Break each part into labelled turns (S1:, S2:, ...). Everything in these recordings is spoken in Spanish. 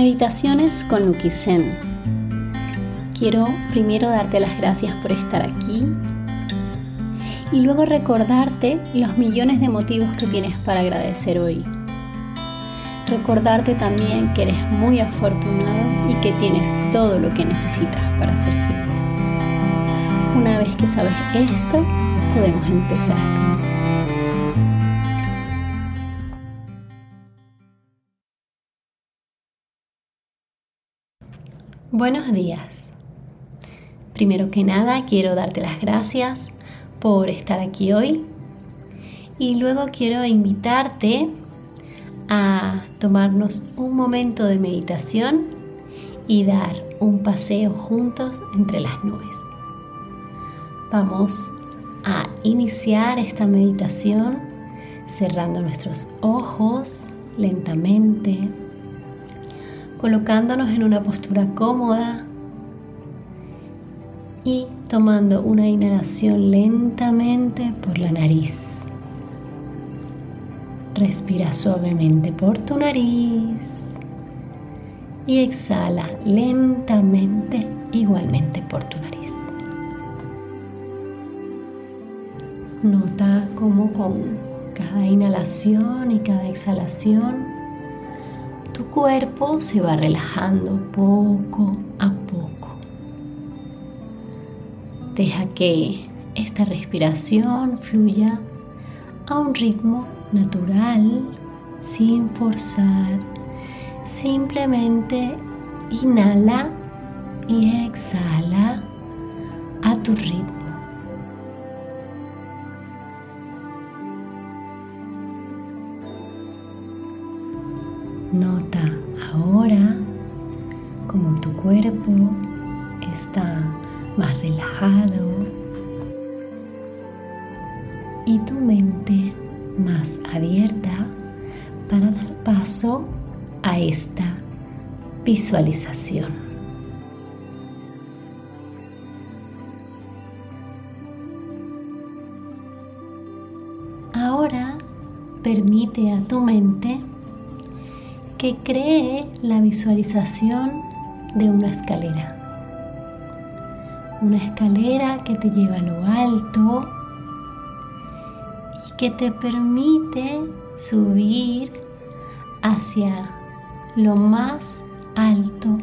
S1: Meditaciones con Nuki Zen. Quiero primero darte las gracias por estar aquí y luego recordarte los millones de motivos que tienes para agradecer hoy. Recordarte también que eres muy afortunado y que tienes todo lo que necesitas para ser feliz. Una vez que sabes esto, podemos empezar. Buenos días. Primero que nada quiero darte las gracias por estar aquí hoy y luego quiero invitarte a tomarnos un momento de meditación y dar un paseo juntos entre las nubes. Vamos a iniciar esta meditación cerrando nuestros ojos lentamente colocándonos en una postura cómoda y tomando una inhalación lentamente por la nariz. Respira suavemente por tu nariz y exhala lentamente igualmente por tu nariz. Nota cómo con cada inhalación y cada exhalación tu cuerpo se va relajando poco a poco. Deja que esta respiración fluya a un ritmo natural, sin forzar. Simplemente inhala y exhala a tu ritmo. Nota ahora como tu cuerpo está más relajado y tu mente más abierta para dar paso a esta visualización. Ahora permite a tu mente que cree la visualización de una escalera. Una escalera que te lleva a lo alto y que te permite subir hacia lo más alto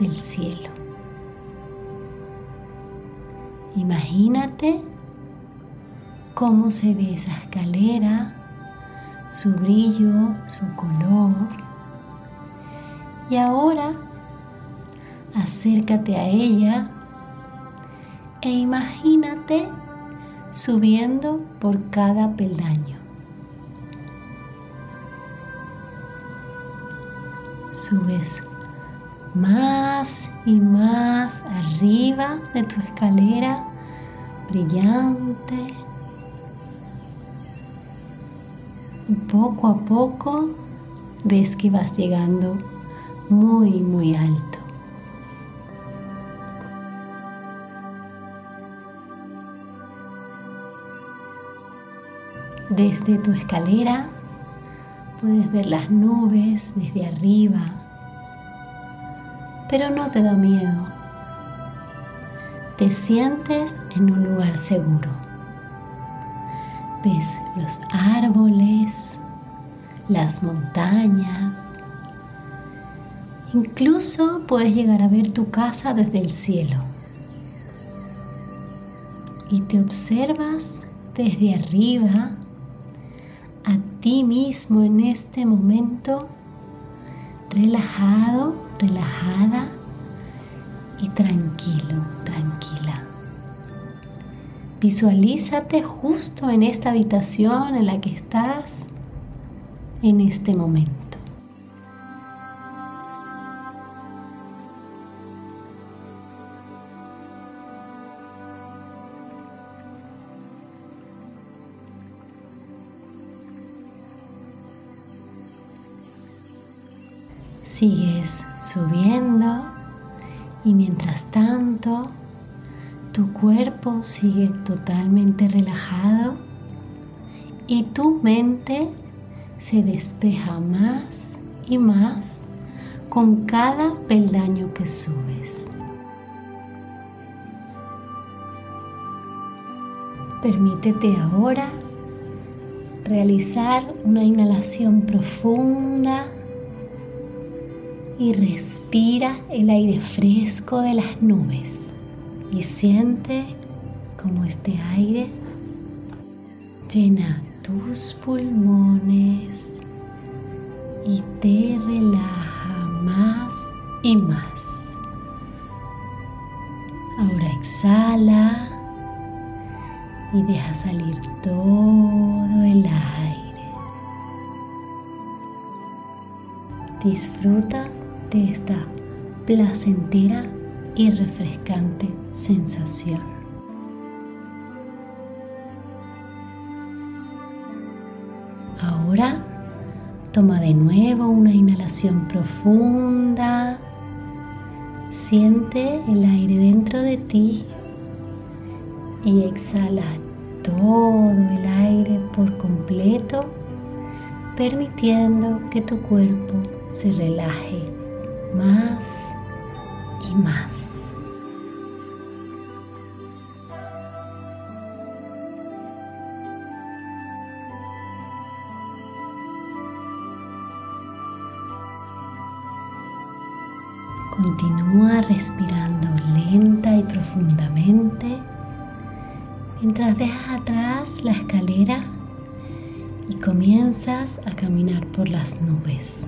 S1: del cielo. Imagínate cómo se ve esa escalera, su brillo, su color y ahora acércate a ella e imagínate subiendo por cada peldaño. Subes más y más arriba de tu escalera brillante. Y poco a poco ves que vas llegando muy, muy alto. Desde tu escalera puedes ver las nubes desde arriba, pero no te da miedo. Te sientes en un lugar seguro. Ves los árboles, las montañas, Incluso puedes llegar a ver tu casa desde el cielo. Y te observas desde arriba a ti mismo en este momento, relajado, relajada y tranquilo, tranquila. Visualízate justo en esta habitación en la que estás en este momento. Sigues subiendo y mientras tanto tu cuerpo sigue totalmente relajado y tu mente se despeja más y más con cada peldaño que subes. Permítete ahora realizar una inhalación profunda y respira el aire fresco de las nubes y siente como este aire llena tus pulmones y te relaja más y más. Ahora exhala y deja salir todo el aire. Disfruta de esta placentera y refrescante sensación. Ahora toma de nuevo una inhalación profunda. Siente el aire dentro de ti y exhala todo el aire por completo, permitiendo que tu cuerpo se relaje más y más. Continúa respirando lenta y profundamente mientras dejas atrás la escalera y comienzas a caminar por las nubes.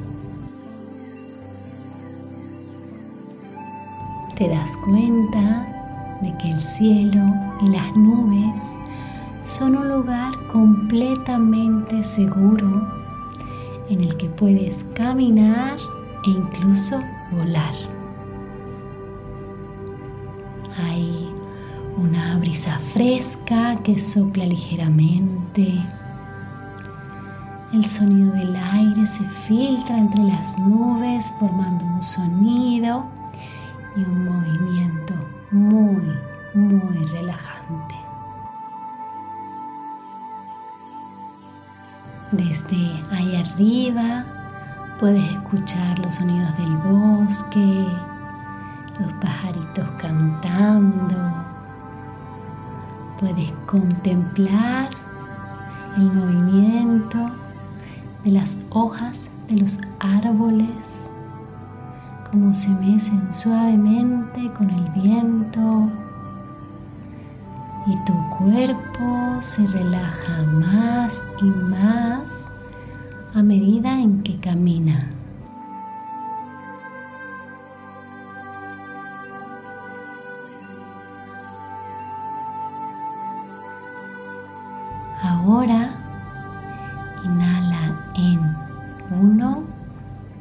S1: Te das cuenta de que el cielo y las nubes son un lugar completamente seguro en el que puedes caminar e incluso volar. una brisa fresca que sopla ligeramente. El sonido del aire se filtra entre las nubes formando un sonido y un movimiento muy, muy relajante. Desde ahí arriba puedes escuchar los sonidos del bosque, los pajaritos cantando, Puedes contemplar el movimiento de las hojas de los árboles, como se mecen suavemente con el viento y tu cuerpo se relaja más y más a medida en que camina. Ahora inhala en 1,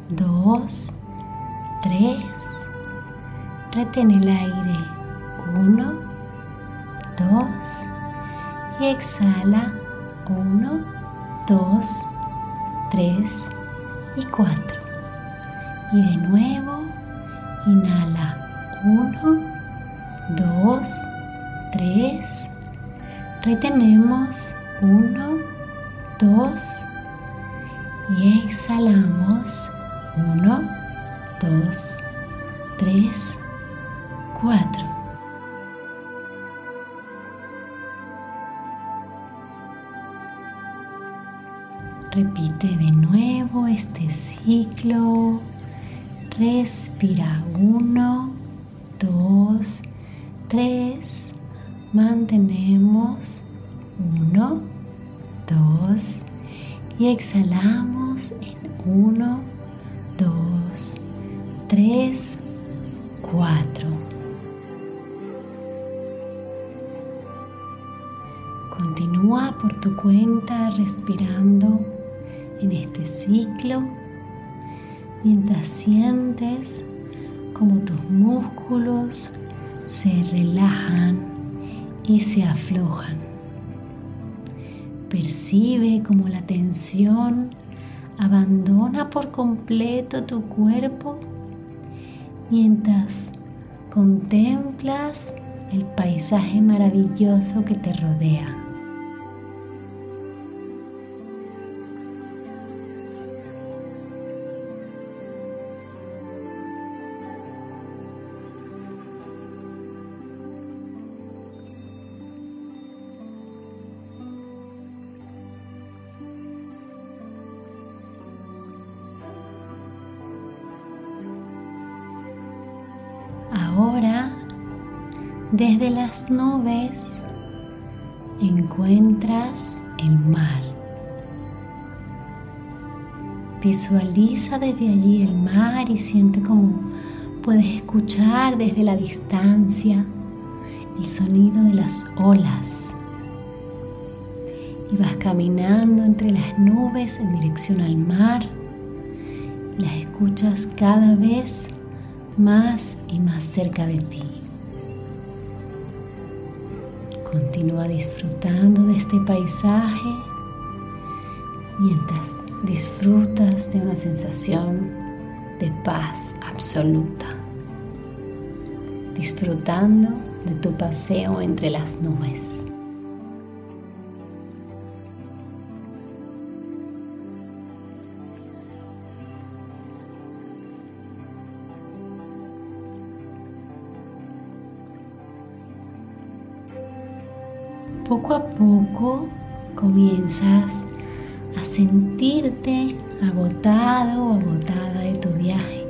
S1: 2, exhala 1, 2, 3 y 4. Y de nuevo inhala 1, 2, 3. Retenemos uno, dos y exhalamos. Uno, dos, tres, cuatro. Repite de nuevo este ciclo. Respira uno, dos, tres. Mantenemos uno, dos y exhalamos en uno, dos, tres, cuatro. Continúa por tu cuenta respirando en este ciclo mientras sientes como tus músculos se relajan y se aflojan. Percibe como la tensión abandona por completo tu cuerpo mientras contemplas el paisaje maravilloso que te rodea. Las nubes, encuentras el mar. Visualiza desde allí el mar y siente como puedes escuchar desde la distancia el sonido de las olas. Y vas caminando entre las nubes en dirección al mar. Las escuchas cada vez más y más cerca de ti. Continúa disfrutando de este paisaje mientras disfrutas de una sensación de paz absoluta, disfrutando de tu paseo entre las nubes. Comienzas a sentirte agotado o agotada de tu viaje.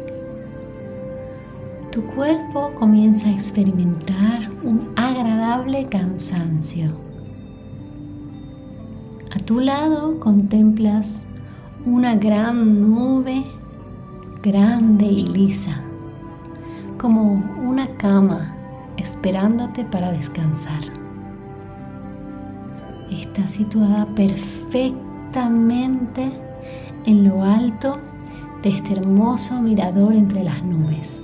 S1: Tu cuerpo comienza a experimentar un agradable cansancio. A tu lado contemplas una gran nube grande y lisa, como una cama esperándote para descansar está situada perfectamente en lo alto de este hermoso mirador entre las nubes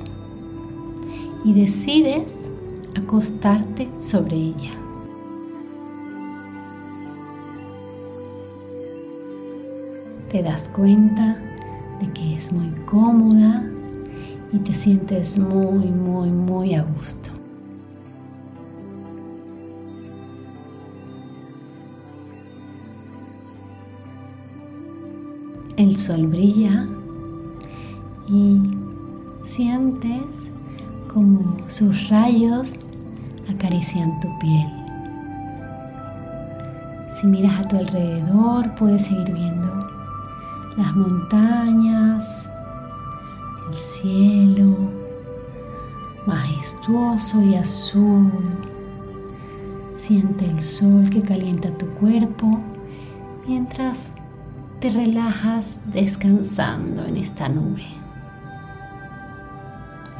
S1: y decides acostarte sobre ella. Te das cuenta de que es muy cómoda y te sientes muy, muy, muy a gusto. El sol brilla y sientes como sus rayos acarician tu piel. Si miras a tu alrededor puedes seguir viendo las montañas, el cielo majestuoso y azul. Siente el sol que calienta tu cuerpo mientras te relajas descansando en esta nube.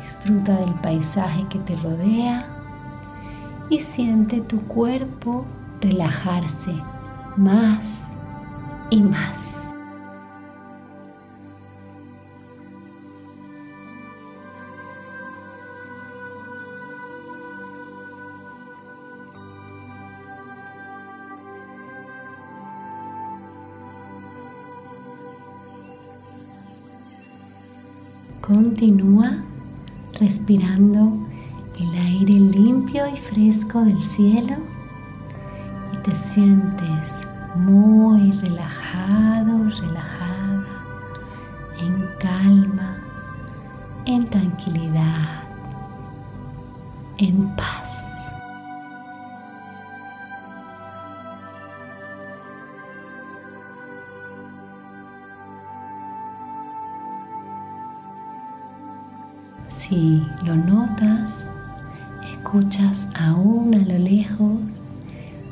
S1: Disfruta del paisaje que te rodea y siente tu cuerpo relajarse más y más. Continúa respirando el aire limpio y fresco del cielo y te sientes muy relajado, relajada, en calma, en tranquilidad, en paz. Lo notas, escuchas aún a lo lejos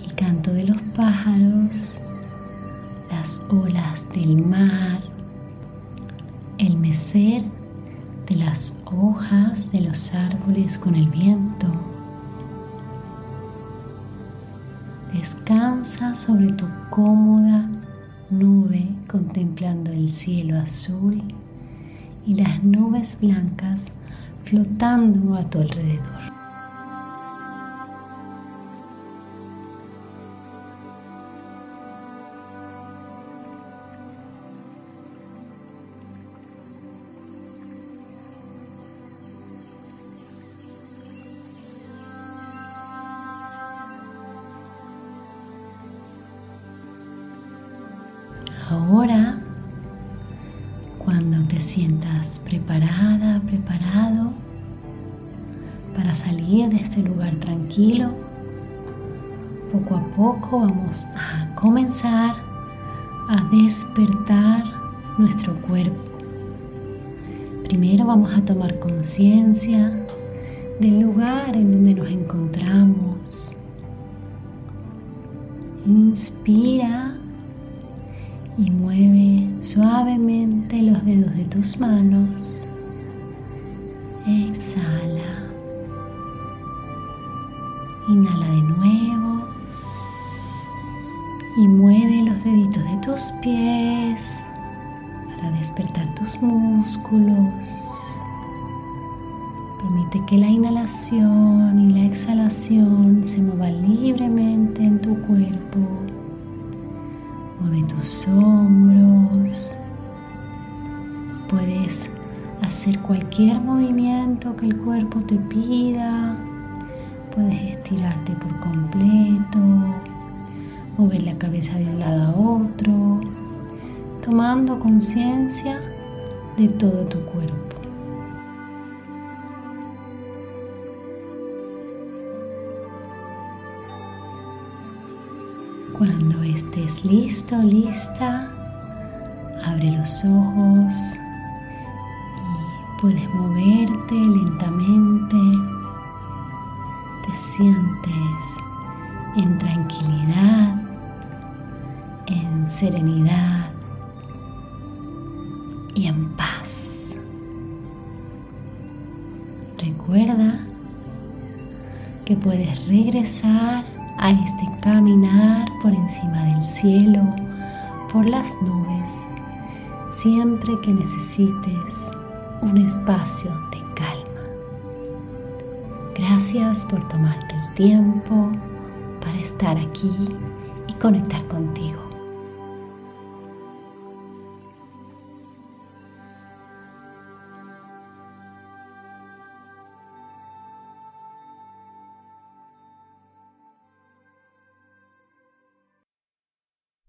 S1: el canto de los pájaros, las olas del mar, el mecer de las hojas de los árboles con el viento. Descansa sobre tu cómoda nube contemplando el cielo azul y las nubes blancas flotando a tu alrededor. Ahora cuando te sientas preparada, salir de este lugar tranquilo, poco a poco vamos a comenzar a despertar nuestro cuerpo. Primero vamos a tomar conciencia del lugar en donde nos encontramos. Inspira y mueve suavemente los dedos de tus manos. Exhala. Inhala de nuevo y mueve los deditos de tus pies para despertar tus músculos. Permite que la inhalación y la exhalación se muevan libremente en tu cuerpo. Mueve tus hombros. Puedes hacer cualquier movimiento que el cuerpo te pida. Puedes estirarte por completo, mover la cabeza de un lado a otro, tomando conciencia de todo tu cuerpo. Cuando estés listo, lista, abre los ojos y puedes moverte lentamente. Te sientes en tranquilidad, en serenidad y en paz. Recuerda que puedes regresar a este caminar por encima del cielo, por las nubes, siempre que necesites un espacio de. Gracias por tomarte el tiempo para estar aquí y conectar contigo.